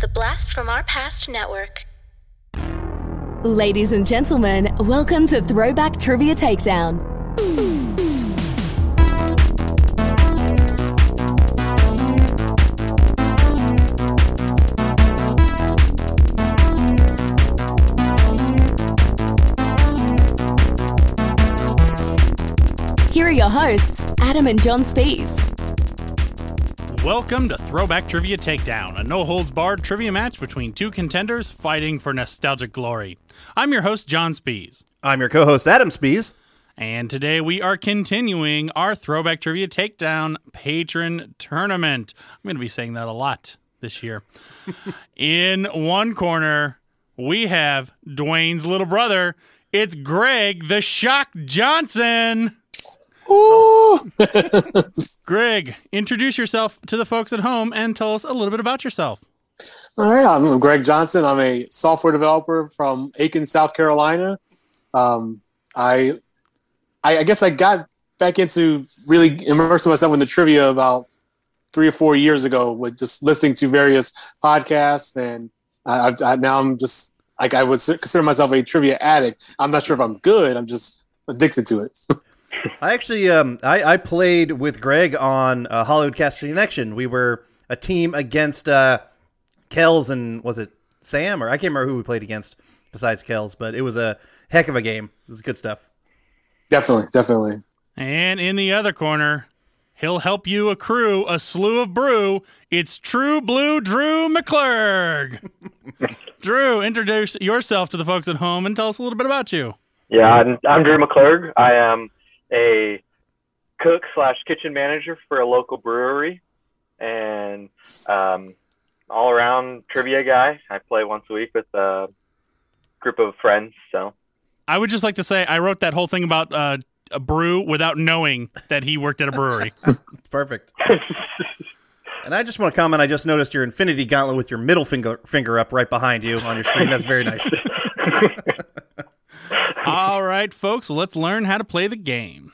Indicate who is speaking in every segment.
Speaker 1: The Blast from Our Past Network.
Speaker 2: Ladies and gentlemen, welcome to Throwback Trivia Takedown. Here are your hosts, Adam and John Spees.
Speaker 3: Welcome to Throwback Trivia Takedown, a no holds barred trivia match between two contenders fighting for nostalgic glory. I'm your host, John Spees,
Speaker 4: I'm your co-host Adam Spees.
Speaker 3: and today we are continuing our Throwback Trivia Takedown patron tournament. I'm going to be saying that a lot this year. In one corner, we have Dwayne's little brother. It's Greg the Shock Johnson. Greg, introduce yourself to the folks at home and tell us a little bit about yourself.
Speaker 5: All right, I'm Greg Johnson. I'm a software developer from Aiken, South Carolina. Um, I, I, I guess I got back into really immersing myself in the trivia about three or four years ago with just listening to various podcasts, and I, I, I now I'm just like I would consider myself a trivia addict. I'm not sure if I'm good. I'm just addicted to it.
Speaker 4: I actually um I, I played with Greg on uh, Hollywood Cast Connection. We were a team against uh Kells and was it Sam or I can't remember who we played against besides Kells, but it was a heck of a game. It was good stuff.
Speaker 5: definitely, definitely.
Speaker 3: And in the other corner, he'll help you accrue a slew of brew. It's True Blue Drew McClurg. Drew, introduce yourself to the folks at home and tell us a little bit about you.
Speaker 6: Yeah, I'm, I'm Drew McClurg. I am a cook slash kitchen manager for a local brewery, and um, all around trivia guy. I play once a week with a group of friends. So
Speaker 3: I would just like to say I wrote that whole thing about uh, a brew without knowing that he worked at a brewery.
Speaker 4: It's perfect. and I just want to comment. I just noticed your Infinity Gauntlet with your middle finger finger up right behind you on your screen. That's very nice.
Speaker 3: All right, folks, let's learn how to play the game.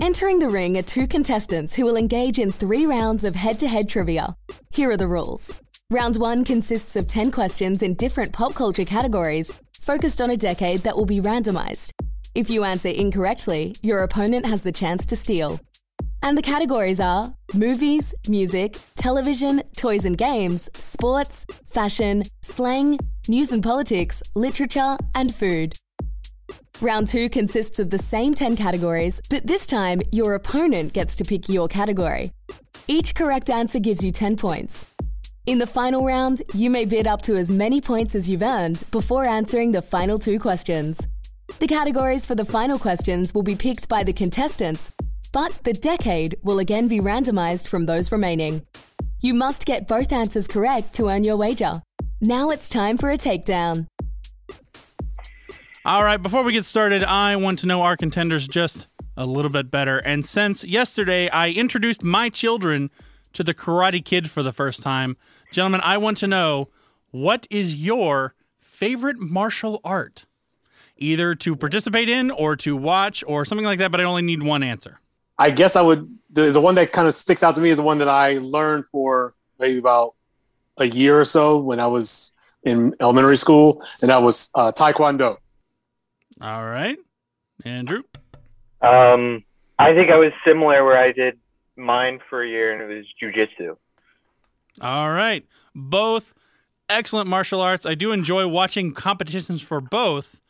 Speaker 2: Entering the ring are two contestants who will engage in three rounds of head to head trivia. Here are the rules. Round one consists of 10 questions in different pop culture categories, focused on a decade that will be randomized. If you answer incorrectly, your opponent has the chance to steal. And the categories are movies, music, television, toys and games, sports, fashion, slang, news and politics, literature, and food. Round two consists of the same 10 categories, but this time your opponent gets to pick your category. Each correct answer gives you 10 points. In the final round, you may bid up to as many points as you've earned before answering the final two questions. The categories for the final questions will be picked by the contestants, but the decade will again be randomized from those remaining. You must get both answers correct to earn your wager. Now it's time for a takedown.
Speaker 3: All right, before we get started, I want to know our contenders just a little bit better. And since yesterday I introduced my children to the Karate Kid for the first time, gentlemen, I want to know what is your favorite martial art? Either to participate in or to watch or something like that, but I only need one answer.
Speaker 5: I guess I would. The, the one that kind of sticks out to me is the one that I learned for maybe about a year or so when I was in elementary school, and that was uh, Taekwondo.
Speaker 3: All right, Andrew.
Speaker 6: um, I think I was similar where I did mine for a year, and it was jujitsu.
Speaker 3: All right. Both excellent martial arts. I do enjoy watching competitions for both.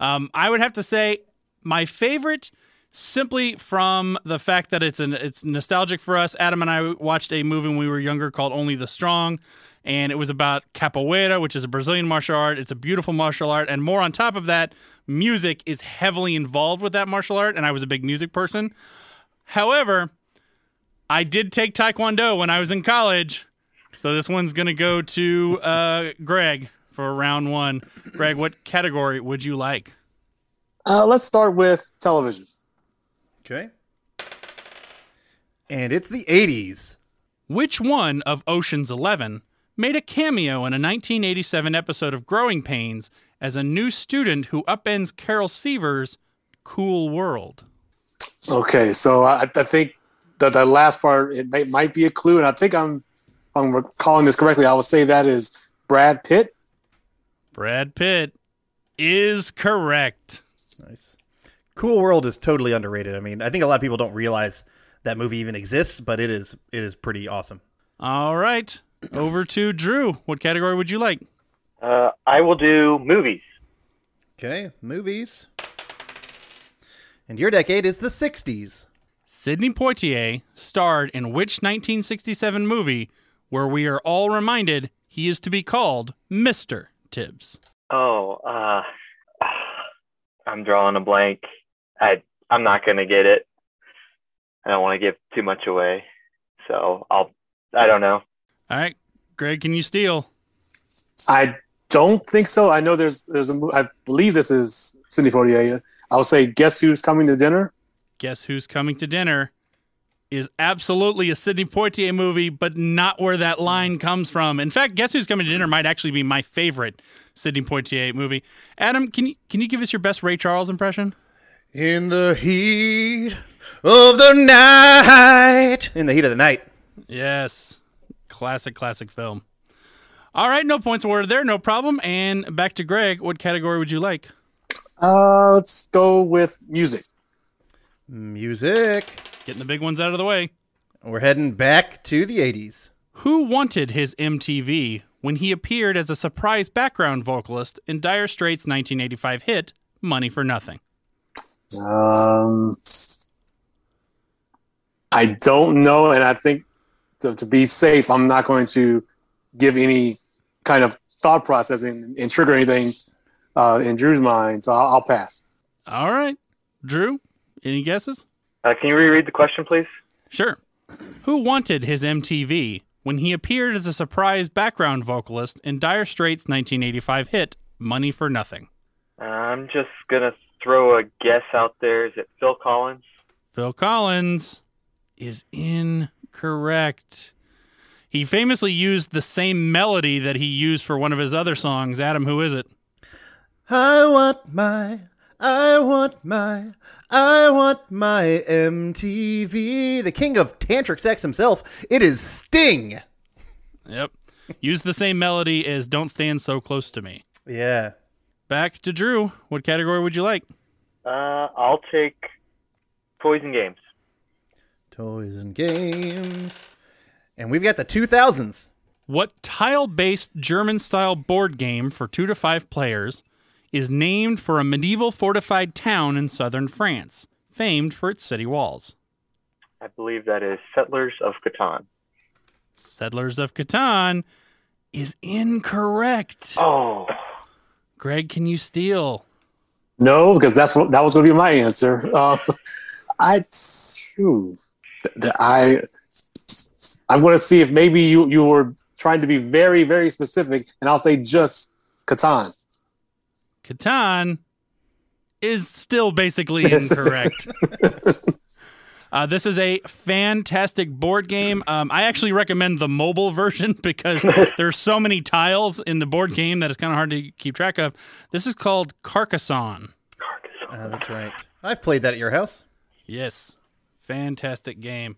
Speaker 3: Um, I would have to say my favorite, simply from the fact that it's an it's nostalgic for us. Adam and I watched a movie when we were younger called Only the Strong, and it was about capoeira, which is a Brazilian martial art. It's a beautiful martial art, and more on top of that, music is heavily involved with that martial art, and I was a big music person. However, I did take Taekwondo when I was in college. So this one's going to go to uh, Greg for round one. Greg, what category would you like?
Speaker 5: Uh, let's start with television.
Speaker 4: Okay. And it's the 80s.
Speaker 3: Which one of Ocean's Eleven made a cameo in a 1987 episode of Growing Pains as a new student who upends Carol Seaver's Cool World?
Speaker 5: Okay, so I, I think that the last part it may, might be a clue, and I think I'm I'm recalling this correctly, I will say that is Brad Pitt.
Speaker 3: Brad Pitt is correct.
Speaker 4: Nice. Cool World is totally underrated. I mean, I think a lot of people don't realize that movie even exists, but it is it is pretty awesome.
Speaker 3: All right. Over to Drew. What category would you like?
Speaker 6: Uh, I will do movies.
Speaker 4: Okay, movies. And your decade is the 60s.
Speaker 3: Sidney Poitier starred in which 1967 movie where we are all reminded he is to be called Mr. Tibbs?
Speaker 6: Oh, uh, I'm drawing a blank. I I'm not gonna get it. I don't want to give too much away, so I'll. I don't know.
Speaker 3: All right. Greg, can you steal?
Speaker 5: I don't think so. I know there's there's a mo- I believe this is Sidney Poitier. I will say, guess who's coming to dinner?
Speaker 3: Guess who's coming to dinner is absolutely a Sidney Poitier movie, but not where that line comes from. In fact, Guess Who's Coming to Dinner might actually be my favorite Sidney Poitier movie. Adam, can you can you give us your best Ray Charles impression?
Speaker 4: In the heat of the night. In the heat of the night.
Speaker 3: Yes. Classic, classic film. All right, no points awarded there, no problem. And back to Greg. What category would you like?
Speaker 5: Uh, let's go with music.
Speaker 4: Music.
Speaker 3: Getting the big ones out of the way.
Speaker 4: We're heading back to the 80s.
Speaker 3: Who wanted his MTV when he appeared as a surprise background vocalist in Dire Straits' 1985 hit Money for Nothing?
Speaker 5: Um, I don't know, and I think to, to be safe, I'm not going to give any kind of thought process and, and trigger anything uh, in Drew's mind. So I'll, I'll pass.
Speaker 3: All right. Drew, any guesses?
Speaker 6: Uh, can you reread the question, please?
Speaker 3: Sure. Who wanted his MTV when he appeared as a surprise background vocalist in Dire Straits' 1985 hit Money for Nothing?
Speaker 6: I'm just gonna throw a guess out there. Is it Phil Collins?
Speaker 3: Phil Collins is incorrect. He famously used the same melody that he used for one of his other songs. Adam, who is it?
Speaker 4: I want my, I want my, I want my MTV. The king of tantric sex himself. It is Sting.
Speaker 3: Yep. Use the same melody as Don't Stand So Close to Me.
Speaker 4: Yeah.
Speaker 3: Back to Drew. What category would you like?
Speaker 6: Uh, I'll take toys and games.
Speaker 4: Toys and games. And we've got the 2000s.
Speaker 3: What tile based German style board game for two to five players is named for a medieval fortified town in southern France, famed for its city walls?
Speaker 6: I believe that is Settlers of Catan.
Speaker 3: Settlers of Catan is incorrect.
Speaker 6: Oh,
Speaker 3: Greg, can you steal?
Speaker 5: No, because that's what that was going to be my answer. Uh, I, th- I, I'm going to see if maybe you you were trying to be very very specific, and I'll say just Catan.
Speaker 3: Catan is still basically incorrect. Uh, this is a fantastic board game. Um, I actually recommend the mobile version because there's so many tiles in the board game that it's kind of hard to keep track of. This is called Carcassonne.
Speaker 4: Uh, that's right. I've played that at your house.
Speaker 3: Yes, fantastic game.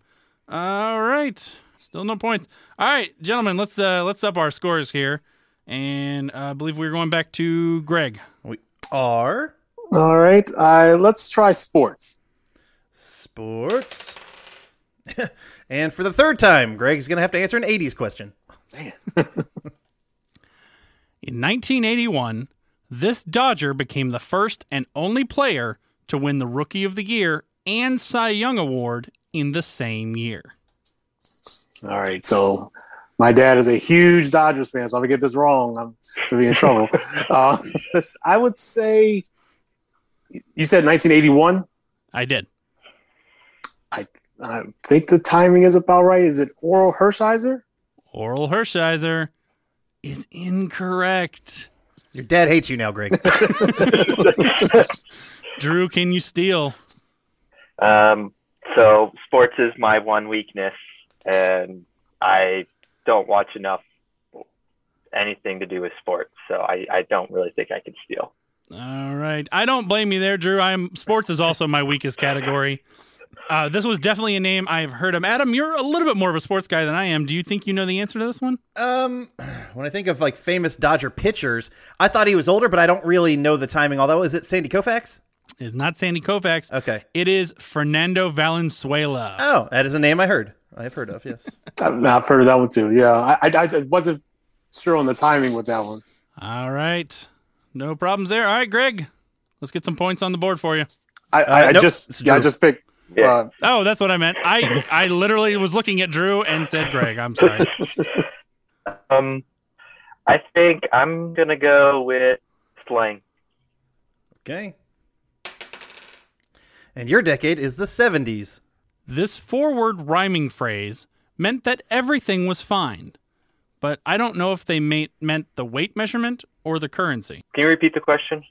Speaker 3: All right, still no points. All right, gentlemen, let's uh, let's up our scores here, and uh, I believe we're going back to Greg.
Speaker 4: We are
Speaker 5: All right, uh, let's try sports.
Speaker 4: Sports. and for the third time, Greg's going to have to answer an 80s question. Man.
Speaker 3: In 1981, this Dodger became the first and only player to win the Rookie of the Year and Cy Young Award in the same year.
Speaker 5: All right, so my dad is a huge Dodgers fan, so if I get this wrong, I'm gonna be in trouble. uh, I would say you said 1981.
Speaker 3: I did.
Speaker 5: I I think the timing is about right. Is it Orel Hershiser?
Speaker 3: Orel Hershiser is incorrect.
Speaker 4: Your dad hates you now, Greg.
Speaker 3: Drew, can you steal?
Speaker 6: Um, so sports is my one weakness, and I don't watch enough anything to do with sports, so I, I don't really think I could steal.
Speaker 3: All right. I don't blame you there, Drew. I'm sports is also my weakest category. Uh, this was definitely a name I've heard of. Adam, you're a little bit more of a sports guy than I am. Do you think you know the answer to this one?
Speaker 4: Um, when I think of like famous Dodger pitchers, I thought he was older, but I don't really know the timing. Although, is it Sandy Koufax?
Speaker 3: It's not Sandy Koufax.
Speaker 4: Okay.
Speaker 3: It is Fernando Valenzuela.
Speaker 4: Oh, that is a name I heard. I've heard of. Yes.
Speaker 5: I've I've heard of that one too. Yeah, I, I, I wasn't sure on the timing with that one.
Speaker 3: All right. No problems there. All right, Greg. Let's get some points on the board for you.
Speaker 5: I, I, I
Speaker 4: nope,
Speaker 5: just yeah, I just picked.
Speaker 6: Yeah.
Speaker 5: Uh,
Speaker 3: Oh, that's what I meant. I I literally was looking at Drew and said Greg. I'm sorry.
Speaker 6: Um, I think I'm gonna go with slang.
Speaker 4: Okay. And your decade is the 70s.
Speaker 3: This four-word rhyming phrase meant that everything was fine. But I don't know if they ma- meant the weight measurement or the currency.
Speaker 6: Can you repeat the question?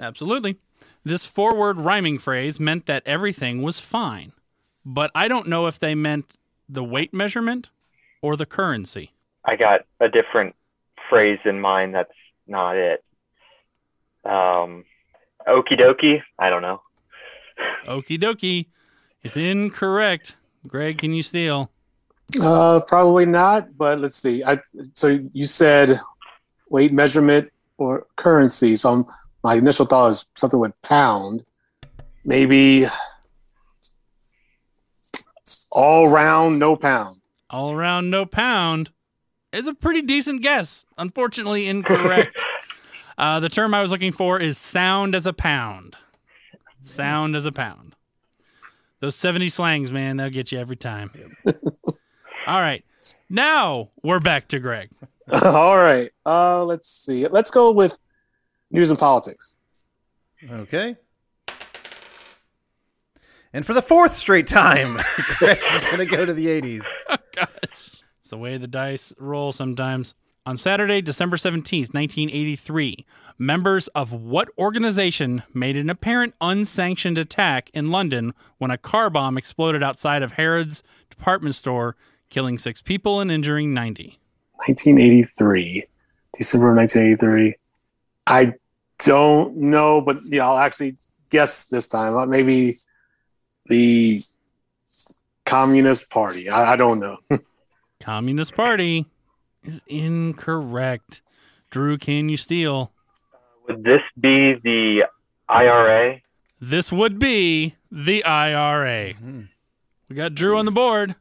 Speaker 3: Absolutely. This four word rhyming phrase meant that everything was fine. But I don't know if they meant the weight measurement or the currency.
Speaker 6: I got a different phrase in mind. That's not it. Um, okie dokie. I don't know.
Speaker 3: Okie dokie is incorrect. Greg, can you steal?
Speaker 5: uh, probably not, but let's see. I so you said weight measurement or currency. So I'm, my initial thought is something with pound. Maybe all round, no pound.
Speaker 3: All around no pound is a pretty decent guess. Unfortunately, incorrect. uh, the term I was looking for is sound as a pound. Sound as a pound. Those 70 slangs, man, they'll get you every time. All right. Now we're back to Greg.
Speaker 5: All right. Uh, let's see. Let's go with news and politics.
Speaker 4: Okay. And for the fourth straight time, Greg's going to go to the 80s. Oh, gosh.
Speaker 3: It's the way the dice roll sometimes. On Saturday, December 17th, 1983, members of what organization made an apparent unsanctioned attack in London when a car bomb exploded outside of Harrods department store, killing six people and injuring 90?
Speaker 5: 1983, December 1983. I don't know, but yeah, I'll actually guess this time. Uh, Maybe the Communist Party. I, I don't know.
Speaker 3: Communist Party is incorrect. Drew, can you steal?
Speaker 6: Would this be the IRA?
Speaker 3: This would be the IRA. We got Drew on the board.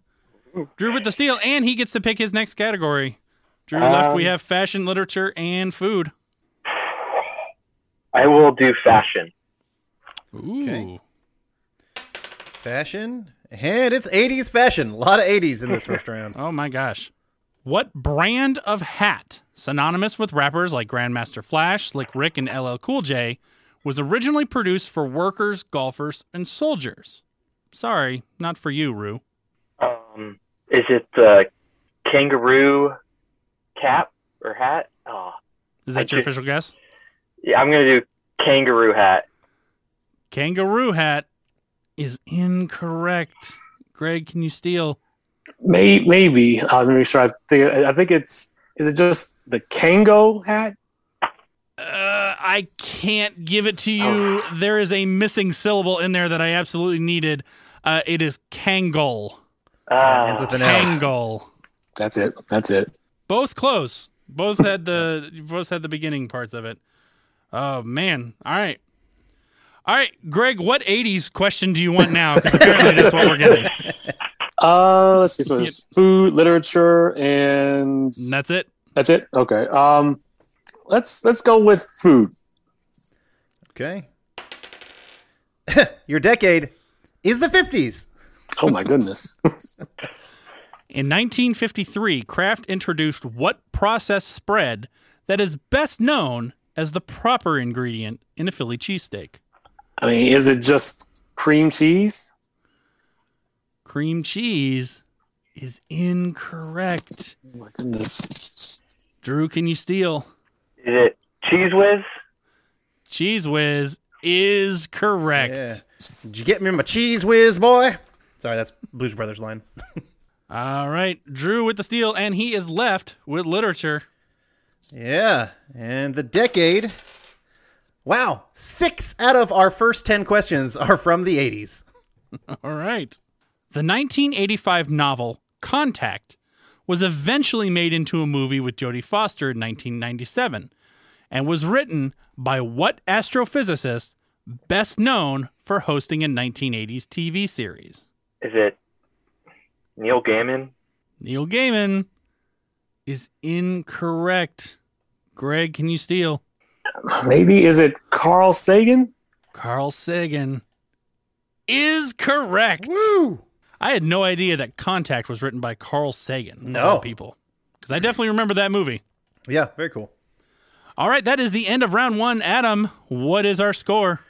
Speaker 3: Drew with the steal, and he gets to pick his next category. Drew left, we
Speaker 6: Um,
Speaker 3: have fashion, literature, and food.
Speaker 6: I will do fashion.
Speaker 3: Ooh.
Speaker 4: Okay. Fashion. And it's 80s fashion. A lot of 80s in this first round.
Speaker 3: Oh my gosh. What brand of hat, synonymous with rappers like Grandmaster Flash, Slick Rick, and LL Cool J, was originally produced for workers, golfers, and soldiers? Sorry, not for you, Rue.
Speaker 6: Um, is it the kangaroo cap or hat? Oh,
Speaker 3: Is that
Speaker 6: I
Speaker 3: your
Speaker 6: ju-
Speaker 3: official guess?
Speaker 6: Yeah, I'm gonna do kangaroo hat.
Speaker 3: Kangaroo hat is incorrect. Greg, can you steal?
Speaker 5: May, maybe. Uh, let me make sure. I think. I think it's. Is it just the Kango hat?
Speaker 3: Uh, I can't give it to you. There is a missing syllable in there that I absolutely needed. Uh, it is Kangol.
Speaker 6: Ah,
Speaker 4: Ends with an
Speaker 3: Kangol.
Speaker 5: That's it. That's it.
Speaker 3: Both close. Both had the both had the beginning parts of it. Oh man! All right, all right, Greg. What '80s question do you want now? Because apparently that's what we're getting.
Speaker 5: Uh, let's see. So it's food, literature, and
Speaker 3: And that's it.
Speaker 5: that's it. Okay. Um, let's let's go with food.
Speaker 4: Okay. Your decade is the 50s.
Speaker 5: Oh my goodness.
Speaker 3: In 1953, Kraft introduced what process spread that is best known as the proper ingredient in a Philly cheesesteak?
Speaker 5: I mean, is it just cream cheese?
Speaker 3: Cream cheese is incorrect.
Speaker 5: Oh my goodness.
Speaker 3: Drew, can you steal?
Speaker 6: is it Cheez Whiz?
Speaker 3: Cheez Whiz is correct.
Speaker 4: Yeah. Did you get me my Cheez Whiz, boy? Sorry, that's Blues Brothers line.
Speaker 3: All right, Drew with the steal, and he is left with literature.
Speaker 4: Yeah. And the decade. Wow. Six out of our first 10 questions are from the 80s.
Speaker 3: All right. The 1985 novel Contact was eventually made into a movie with Jodie Foster in 1997 and was written by what astrophysicist best known for hosting a 1980s TV series?
Speaker 6: Is it Neil Gaiman?
Speaker 3: Neil Gaiman is incorrect. Greg, can you steal?
Speaker 5: Maybe is it Carl Sagan?
Speaker 3: Carl Sagan is correct.
Speaker 4: Woo!
Speaker 3: I had no idea that Contact was written by Carl Sagan.
Speaker 4: No.
Speaker 3: people. Because I definitely remember that movie.
Speaker 4: Yeah, very cool.
Speaker 3: All right, that is the end of round one. Adam, what is our score?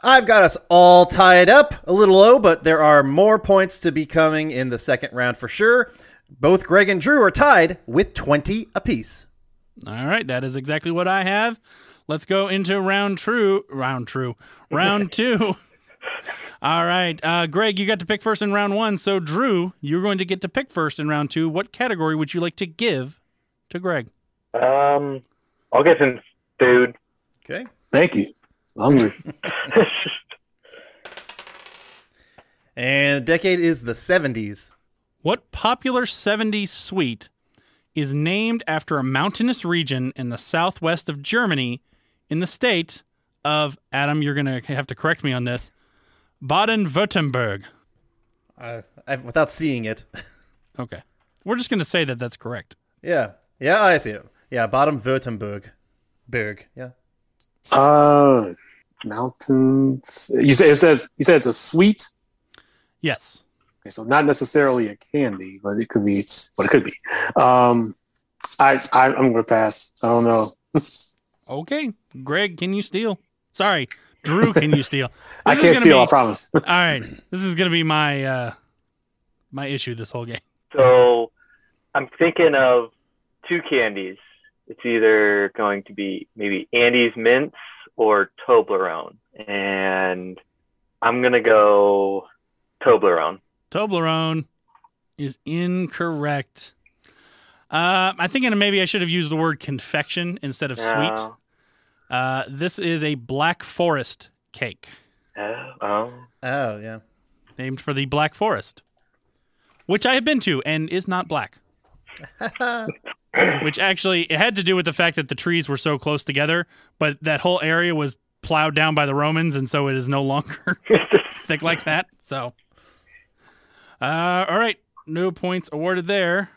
Speaker 4: I've got us all tied up, a little low, but there are more points to be coming in the second round for sure. Both Greg and Drew are tied with 20 apiece.
Speaker 3: All right, that is exactly what I have. Let's go into round true, round true, round two. All right, uh, Greg, you got to pick first in round one. So, Drew, you're going to get to pick first in round two. What category would you like to give to Greg?
Speaker 6: Um, I'll get some food.
Speaker 4: Okay.
Speaker 5: Thank you. Hungry.
Speaker 4: And the decade is the 70s.
Speaker 3: What popular 70s suite is named after a mountainous region in the southwest of Germany in the state of, Adam, you're going to have to correct me on this, Baden Württemberg?
Speaker 4: Uh, without seeing it.
Speaker 3: Okay. We're just going to say that that's correct.
Speaker 4: yeah. Yeah, I see it. Yeah, Baden Württemberg. Berg. Yeah.
Speaker 5: uh, mountains. You say it says you said it's a sweet.
Speaker 3: Yes.
Speaker 5: Okay, so not necessarily a candy, but it could be what it could be. Um, I, I I'm gonna pass. I don't know.
Speaker 3: Okay. Greg, can you steal? Sorry. Drew, can you steal?
Speaker 5: I can't
Speaker 3: gonna
Speaker 5: steal. I
Speaker 3: be-
Speaker 5: promise.
Speaker 3: All right. This is going to be my uh my issue this whole game.
Speaker 6: So I'm thinking of two candies. It's either going to be maybe Andes Mints or Toblerone. And I'm going to go Toblerone.
Speaker 3: Toblerone is incorrect. Uh, I think maybe I should have used the word confection instead of sweet. Uh, this is a Black Forest cake
Speaker 6: Oh, oh.
Speaker 4: Oh, yeah.
Speaker 3: named for the Black Forest, which I have been to and is not black. which actually it had to do with the fact that the trees were so close together, but that whole area was plowed down by the Romans, and so it is no longer thick like that. So, uh, all right, no points awarded there.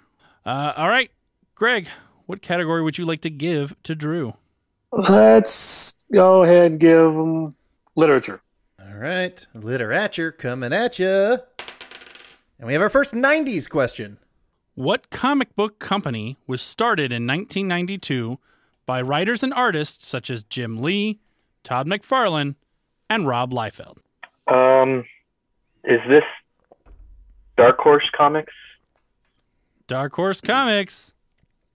Speaker 3: Uh, all right, Greg, what category would you like to give to Drew?
Speaker 5: Let's go ahead and give them literature.
Speaker 4: All right. Literature coming at you. And we have our first 90s question.
Speaker 3: What comic book company was started in 1992 by writers and artists such as Jim Lee, Todd McFarlane, and Rob Liefeld?
Speaker 6: Um, is this Dark Horse Comics?
Speaker 3: Dark Horse Comics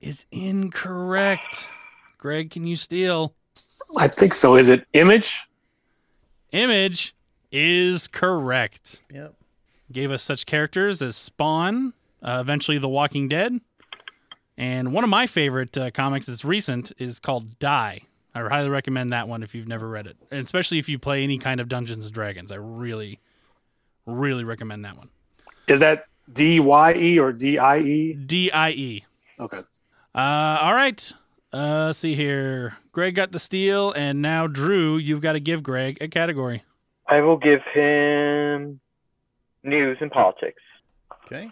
Speaker 3: is incorrect. Greg, can you steal?
Speaker 5: I think so. Is it Image?
Speaker 3: Image is correct.
Speaker 4: Yep.
Speaker 3: Gave us such characters as Spawn, uh, eventually The Walking Dead, and one of my favorite uh, comics that's recent is called Die. I highly recommend that one if you've never read it, and especially if you play any kind of Dungeons and Dragons. I really, really recommend that one.
Speaker 5: Is that D Y E or D I E?
Speaker 3: D I E.
Speaker 5: Okay.
Speaker 3: Uh, all right. Uh, let's see here. Greg got the steal, and now Drew, you've got to give Greg a category.
Speaker 6: I will give him news and politics.
Speaker 4: Okay.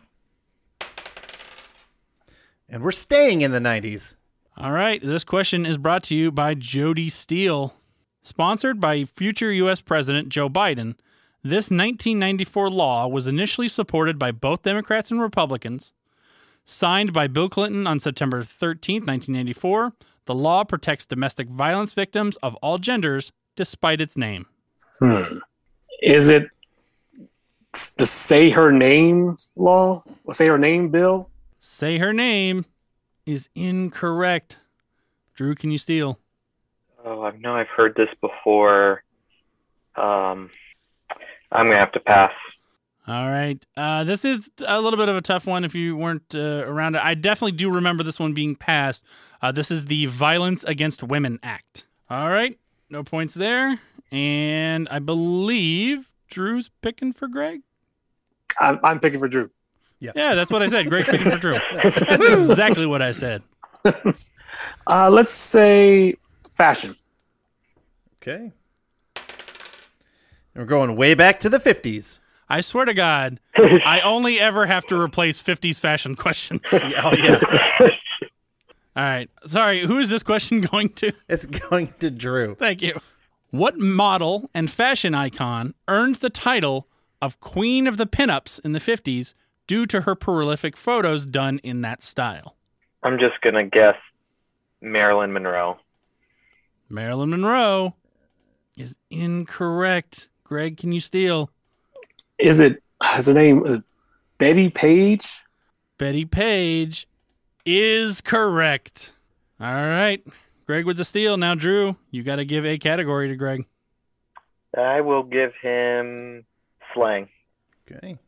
Speaker 4: And we're staying in the 90s.
Speaker 3: All right. This question is brought to you by Jody Steele. Sponsored by future U.S. President Joe Biden, this 1994 law was initially supported by both Democrats and Republicans. Signed by Bill Clinton on September 13, 1994, the law protects domestic violence victims of all genders despite its name.
Speaker 5: Hmm. Is it the say her name law? Or say her name bill?
Speaker 3: Say her name is incorrect. Drew, can you steal?
Speaker 6: Oh, I know I've heard this before. Um, I'm gonna have to pass.
Speaker 3: All right. Uh, this is a little bit of a tough one if you weren't uh, around it. I definitely do remember this one being passed. Uh, this is the Violence Against Women Act. All right. No points there. And I believe Drew's picking for Greg.
Speaker 5: I'm, I'm picking for Drew.
Speaker 3: Yeah, Yeah, that's what I said. Greg picking for Drew. That's exactly what I said.
Speaker 5: Uh, let's say fashion.
Speaker 4: Okay. And we're going way back to the 50s.
Speaker 3: I swear to God, I only ever have to replace 50s fashion questions.
Speaker 4: Oh, yeah.
Speaker 3: All right. Sorry, who is this question going to?
Speaker 4: it's going to Drew.
Speaker 3: Thank you. What model and fashion icon earned the title of Queen of the Pinups in the 50s due to her prolific photos done in that style?
Speaker 6: I'm just gonna guess Marilyn Monroe.
Speaker 3: Marilyn Monroe is incorrect. Greg, can you steal?
Speaker 5: Is it? Is her name is Bettie Page?
Speaker 3: Bettie Page is correct. All right. Greg with the steal. Now, Drew, you got to give a category to Greg.
Speaker 6: I will give him slang.
Speaker 4: Okay.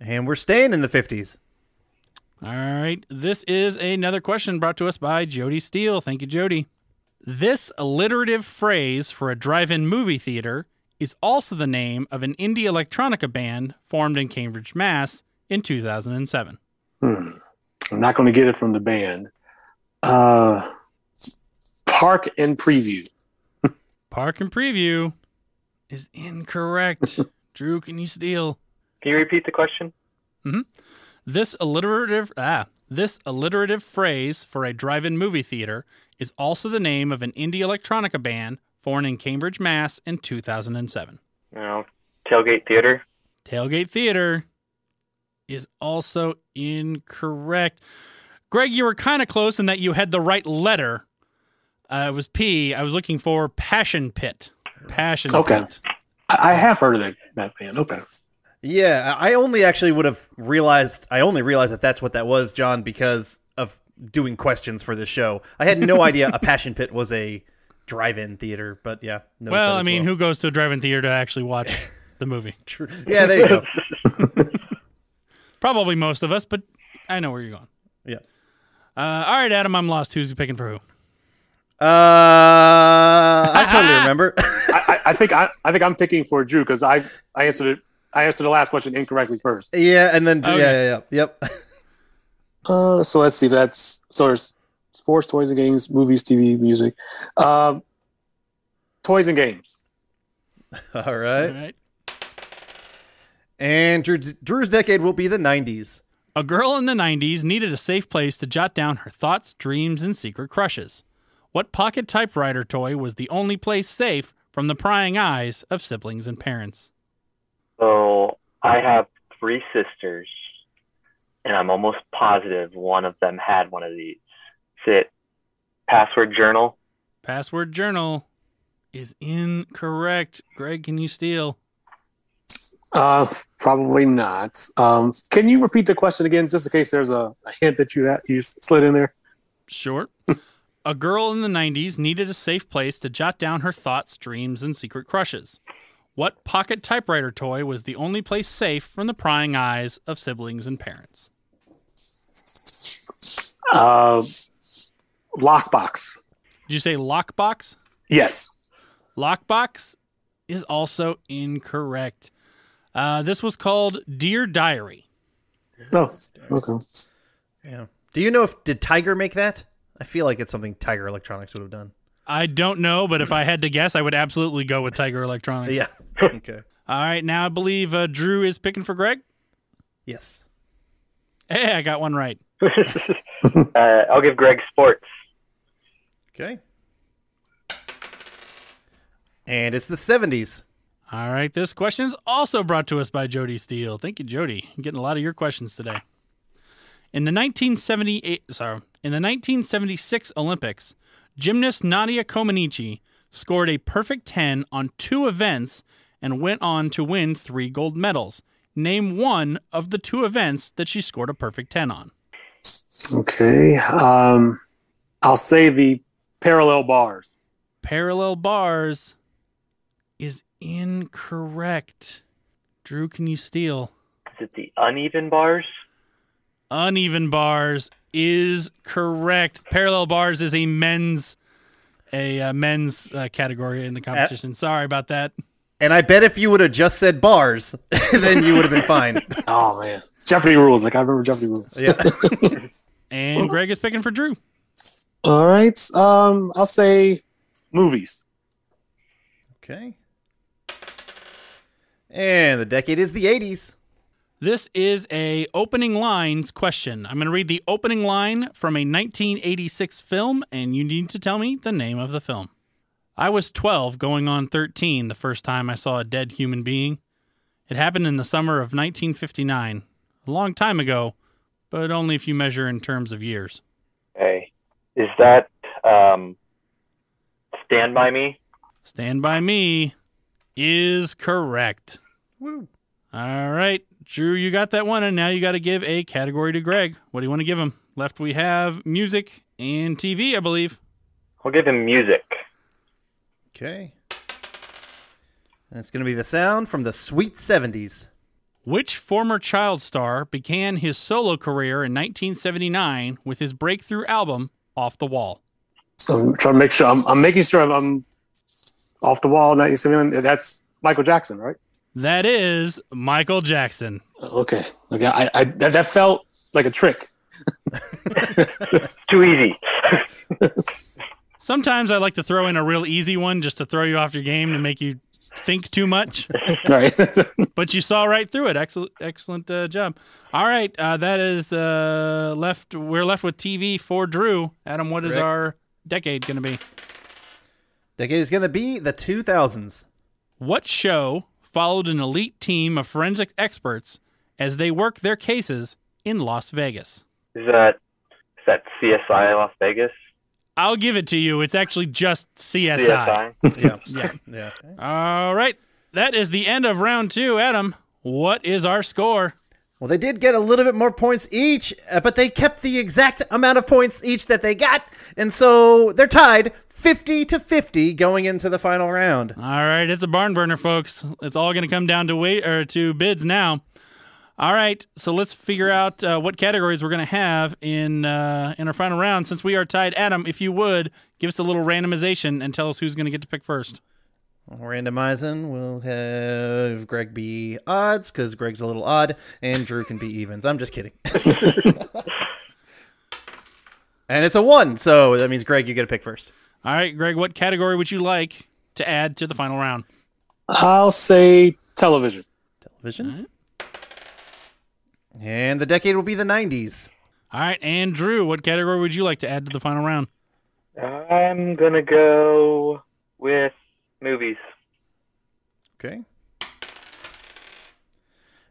Speaker 4: And we're staying in the 50s.
Speaker 3: All right. This is another question brought to us by Jody Steele. Thank you, Jody. This alliterative phrase for a drive in movie theater is also the name of an indie electronica band formed in Cambridge, Mass. in 2007.
Speaker 5: Hmm. I'm not going to get it from the band. Uh, Park and Preview.
Speaker 3: Park and Preview is incorrect. Drew, can you steal?
Speaker 6: Can you repeat the question?
Speaker 3: This alliterative ah, this alliterative phrase for a drive-in movie theater is also the name of an indie electronica band formed in Cambridge, Mass. in 2007.
Speaker 6: No. Tailgate Theater.
Speaker 3: Tailgate Theater is also incorrect. Greg, you were kind of close in that you had the right letter. Uh, it was P. I was looking for Passion Pit. Passion
Speaker 5: Okay.
Speaker 3: Pit.
Speaker 5: I, I have heard of that, that band. Okay.
Speaker 4: Yeah, I only actually would have realized. I only realized that that's what that was, John, because of doing questions for this show. I had no idea a Passion Pit was a drive-in theater, but yeah.
Speaker 3: Well, I
Speaker 4: as
Speaker 3: mean, who goes to a drive-in theater to actually watch the movie?
Speaker 4: True. Yeah, there you go.
Speaker 3: Probably most of us, but I know where you're going.
Speaker 4: Yeah.
Speaker 3: Uh, all right, Adam, I'm lost. Who's picking for who?
Speaker 4: Uh, I totally remember.
Speaker 5: I, I, I think I, I think I'm picking for Drew because I I answered it. I answered the last question incorrectly first.
Speaker 4: yeah, and then
Speaker 3: Okay.
Speaker 4: yeah, yeah, yeah, yep.
Speaker 5: Uh, so let's see. That's so there's sports, toys and games, movies, TV, music, um, toys and games.
Speaker 4: All
Speaker 3: All
Speaker 4: right.
Speaker 3: right.
Speaker 4: And Drew, Drew's decade will be the '90s.
Speaker 3: A girl in the 90s needed a safe place to jot down her thoughts, dreams, and secret crushes. What pocket typewriter toy was the only place safe from the prying eyes of siblings and parents?
Speaker 6: So I have three sisters, and I'm almost positive one of them had one of these. Is it Password Journal?
Speaker 3: Password journal is incorrect. Greg, can you steal?
Speaker 5: Uh, probably not. Um, can you repeat the question again, just in case there's a, a hint that you had, you slid in there?
Speaker 3: Sure. a girl in the 90s needed a safe place to jot down her thoughts, dreams, and secret crushes. What pocket typewriter toy was the only place safe from the prying eyes of siblings and parents?
Speaker 5: Uh, lockbox.
Speaker 3: Did you say lockbox?
Speaker 5: Yes.
Speaker 3: Lockbox is also incorrect. Uh, this was called Dear Diary.
Speaker 5: Oh, okay.
Speaker 4: Yeah. Do you know if did Tiger make that? I feel like it's something Tiger Electronics would have done.
Speaker 3: I don't know, but if I had to guess, I would absolutely go with Tiger Electronics.
Speaker 4: Yeah. okay.
Speaker 3: All right, now I believe uh, Drew is picking for Greg.
Speaker 4: Yes.
Speaker 3: Hey, I got one right.
Speaker 6: Uh, I'll give Greg Sports.
Speaker 4: Okay. And it's the 70s.
Speaker 3: All right, this question is also brought to us by Jody Steele. Thank you, Jody. I'm getting a lot of your questions today. In the 1978, sorry, in the 1976 Olympics, gymnast Nadia Comaneci scored a perfect 10 on two events and went on to win three gold medals. Name one of the two events that she scored a perfect 10 on.
Speaker 5: Okay. Um, I'll say the parallel bars.
Speaker 3: Parallel bars is incorrect. Drew, can you steal?
Speaker 6: Is it the uneven bars?
Speaker 3: Uneven bars is correct. Parallel bars is a men's a uh, men's uh, category in the competition. Sorry about that.
Speaker 4: And I bet if you would have just said bars, then you would have been fine.
Speaker 5: Oh man, Jeopardy rules. Like I remember Jeopardy rules.
Speaker 4: Yeah.
Speaker 3: And Greg is picking for Drew.
Speaker 5: All right. Um, I'll say movies.
Speaker 4: Okay. And the decade is the 80s.
Speaker 3: This is a opening lines question. I'm going to read the opening line from a 1986 film, and you need to tell me the name of the film. I was 12, going on 13, the first time I saw a dead human being. It happened in the summer of 1959, a long time ago, but only if you measure in terms of years.
Speaker 6: Okay. Is that um, Stand By Me?
Speaker 3: Stand by Me is correct.
Speaker 4: Woo.
Speaker 3: All right, Drew, you got that one, and now you got to give a category to Greg. What do you want to give him? Left, we have music and TV, I believe.
Speaker 6: I'll give him music.
Speaker 4: Okay. And it's going to be the sound from the sweet 70s.
Speaker 3: Which former child star began his solo career in 1979 with his breakthrough album Off the Wall?
Speaker 5: So I'm trying to make sure I'm, I'm making sure I'm, I'm off the wall. 1971. That's Michael Jackson, right?
Speaker 3: That is Michael Jackson.
Speaker 5: Okay. Okay. I, I that, that felt like a trick.
Speaker 6: Too easy.
Speaker 3: Sometimes I like to throw in a real easy one just to throw you off your game to make you think too much,
Speaker 5: right.
Speaker 3: but you saw right through it. Excellent, excellent uh, job. All right, uh, that is uh, left. We're left with TV for Drew. Adam, what is
Speaker 4: Correct.
Speaker 3: our decade going to be?
Speaker 4: Decade is going to be the 2000s.
Speaker 3: What show followed an elite team of forensic experts as they work their cases in Las Vegas?
Speaker 6: Is that is that CSI Las Vegas?
Speaker 3: I'll give it to you. It's actually just CSI.
Speaker 6: CSI.
Speaker 4: Yeah. yeah.
Speaker 3: All right. That is the end of round two. Adam, what is our score?
Speaker 4: Well, they did get a little bit more points each, uh, but they kept the exact amount of points each that they got. And so they're tied 50 to 50 going into the final round.
Speaker 3: All right, it's a barn burner, folks. It's all going to come down to wait or to bids now. All right, so let's figure out uh, what categories we're going to have in uh, in our final round. Since we are tied, Adam, if you would give us a little randomization and tell us who's going to get to pick first.
Speaker 4: Randomizing, we'll have Greg be odds because Greg's a little odd, and Drew can be evens. I'm just kidding. and it's a one, so that means Greg, you get to pick first.
Speaker 3: All right, Greg, what category would you like to add to the final round?
Speaker 5: I'll say television.
Speaker 4: Television. And the decade will be the 90s.
Speaker 3: All right, and Drew, what category would you like to add to the final round?
Speaker 6: I'm gonna go with movies.
Speaker 4: Okay.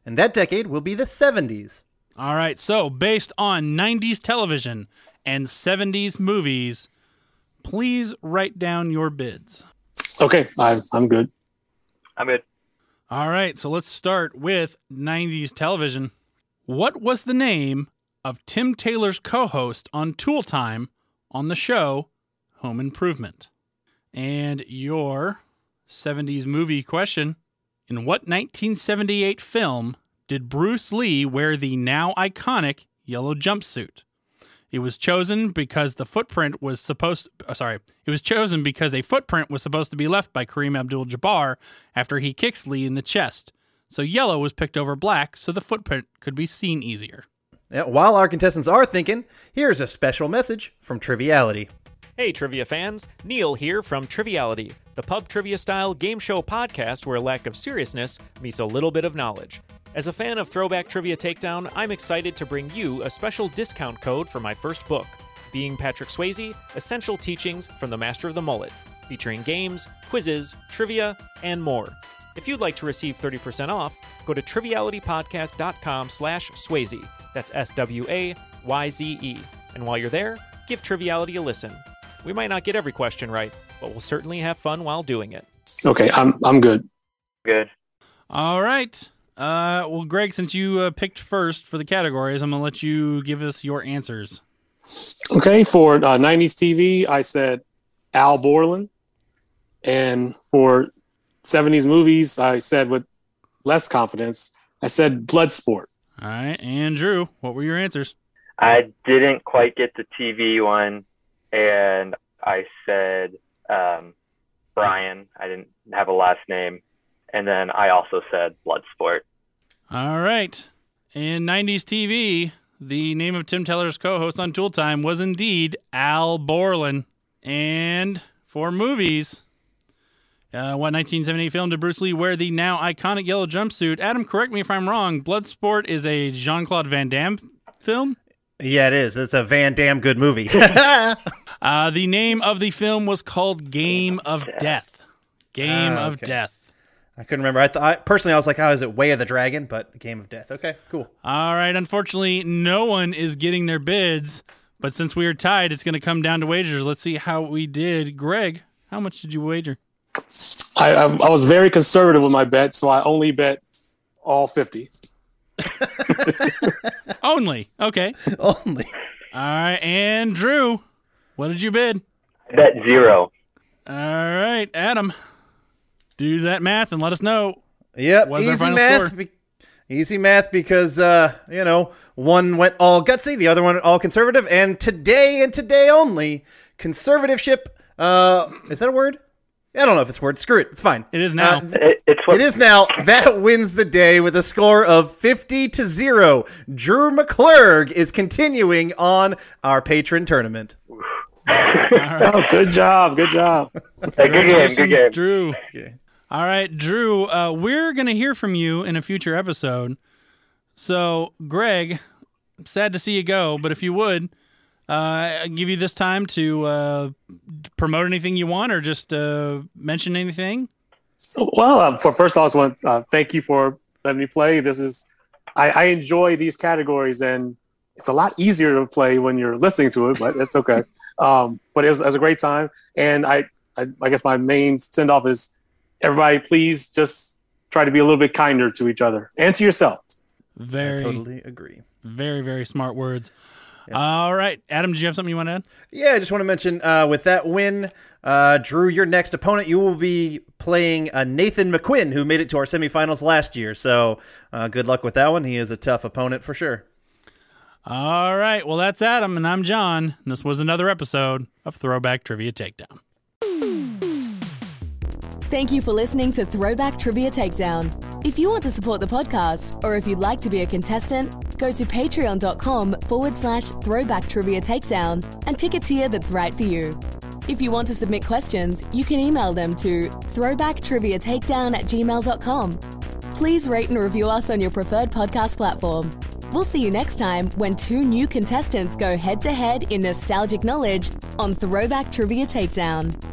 Speaker 4: And that decade will be the 70s.
Speaker 3: All right, so based on 90s television and 70s movies, please write down your bids.
Speaker 5: Okay. I'm I'm good.
Speaker 6: I'm good.
Speaker 3: All right, so let's start with 90s television. What was the name of Tim Taylor's co host on Tool Time on the show Home Improvement? And your 70s movie question In what 1978 film did Bruce Lee wear the now iconic yellow jumpsuit? It was chosen because the footprint was supposed uh, sorry, it was chosen because a footprint was supposed to be left by Kareem Abdul-Jabbar after he kicks Lee in the chest. So yellow was picked over black so the footprint could be seen easier.
Speaker 4: Yeah, while our contestants are thinking, here's a special message from Triviality.
Speaker 7: Hey, trivia fans. Neil here from Triviality, the pub trivia style game show podcast where a lack of seriousness meets a little bit of knowledge. As a fan of Throwback Trivia Takedown, I'm excited to bring you a special discount code for my first book, Being Patrick Swayze Essential Teachings from the Master of the Mullet, featuring games, quizzes, trivia, and more. If you'd like to receive 30% off, go to trivialitypodcast.com slash Swayze. That's S-W-A-Y-Z-E. And while you're there, give Triviality a listen. We might not get every question right, but we'll certainly have fun while doing it.
Speaker 5: Okay. I'm I'm good.
Speaker 6: Good.
Speaker 3: All right. Uh, well, Greg, since you uh, picked first for the categories, I'm going to let you give us your answers.
Speaker 5: Okay. For uh, 90s TV, I said Al Borland. And for 70s movies, I said with less confidence, I said Bloodsport.
Speaker 3: All right. And Drew, what were your answers?
Speaker 6: I didn't quite get the TV one, and I said um, Brian. I didn't have a last name, and then I also said Bloodsport.
Speaker 3: All right. In 90s TV, the name of Tim Teller's co host on Tool Time was indeed Al Borland. And for movies, uh, what 1978 film did Bruce Lee wear the now iconic yellow jumpsuit? Adam, correct me if I'm wrong. Bloodsport is a Jean Claude Van Damme film?
Speaker 4: Yeah, it is. It's a Van Damme good movie.
Speaker 3: Uh, the name of the film was called Game of Death. Game
Speaker 4: Ah,
Speaker 3: of
Speaker 4: okay.
Speaker 3: Death.
Speaker 4: I couldn't remember. I thought personally, I was like, "How is it Way of the Dragon?" But Game of Death. Okay, cool.
Speaker 3: All right. Unfortunately, no one is getting their bids. But since we are tied, it's going to come down to wagers. Let's see how we did. Greg, how much did you wager?
Speaker 5: I, I, I was very conservative with my bet, so I only bet all 50.
Speaker 3: Only. Okay.
Speaker 4: Only.
Speaker 3: All right. And Drew, what did you bid?
Speaker 6: I bet zero.
Speaker 3: All right. Adam, do that math and let us know.
Speaker 4: Yep.
Speaker 3: What's our
Speaker 4: easy
Speaker 3: final
Speaker 4: math.
Speaker 3: score?
Speaker 4: be- easy math because uh, you know one went all gutsy, the other one all conservative, and today and today only conservativeship. Uh, is that a word? I don't know if it's a word. Screw it. It's fine.
Speaker 3: It is now.
Speaker 4: Uh,
Speaker 6: It, it's what
Speaker 4: It is now. That wins the day with a score of 50 to 0. Drew McClurg is continuing on our patron tournament.
Speaker 5: Oh, good job. Good job.
Speaker 6: a good game. Good game.
Speaker 3: Drew. All right, Drew, uh, we're going to hear from you in a future episode. So, Greg, sad to see you go, but if you would, uh, I'll give you this time to uh, promote anything you want or just uh, mention anything.
Speaker 5: Well, for first, I just want to uh, thank you for letting me play. This is, I, I enjoy these categories, and it's a lot easier to play when you're listening to it, but it's okay. um, but it was, it was a great time, and I, I, I guess my main send off is everybody, please just try to be a little bit kinder to each other and to yourself.
Speaker 3: Very,
Speaker 4: Totally agree.
Speaker 3: very, very smart words. All right, Adam, did you have something you want to add?
Speaker 4: Yeah, I just want to mention uh, with that win, uh, Drew, your next opponent, you will be playing uh, Nathan McQuinn, who made it to our semifinals last year. So uh, good luck with that one. He is a tough opponent for sure.
Speaker 3: All right, well, that's Adam, and I'm John, and this was another episode of Throwback Trivia Takedown.
Speaker 2: Thank you for listening to Throwback Trivia Takedown. If you want to support the podcast, or if you'd like to be a contestant, go to patreon.com forward slash throwback trivia takedown and pick a tier that's right for you. If you want to submit questions, you can email them to throwbacktriviatakedown at gmail.com. Please rate and review us on your preferred podcast platform. We'll see you next time when two new contestants go head to head in nostalgic knowledge on Throwback Trivia Takedown.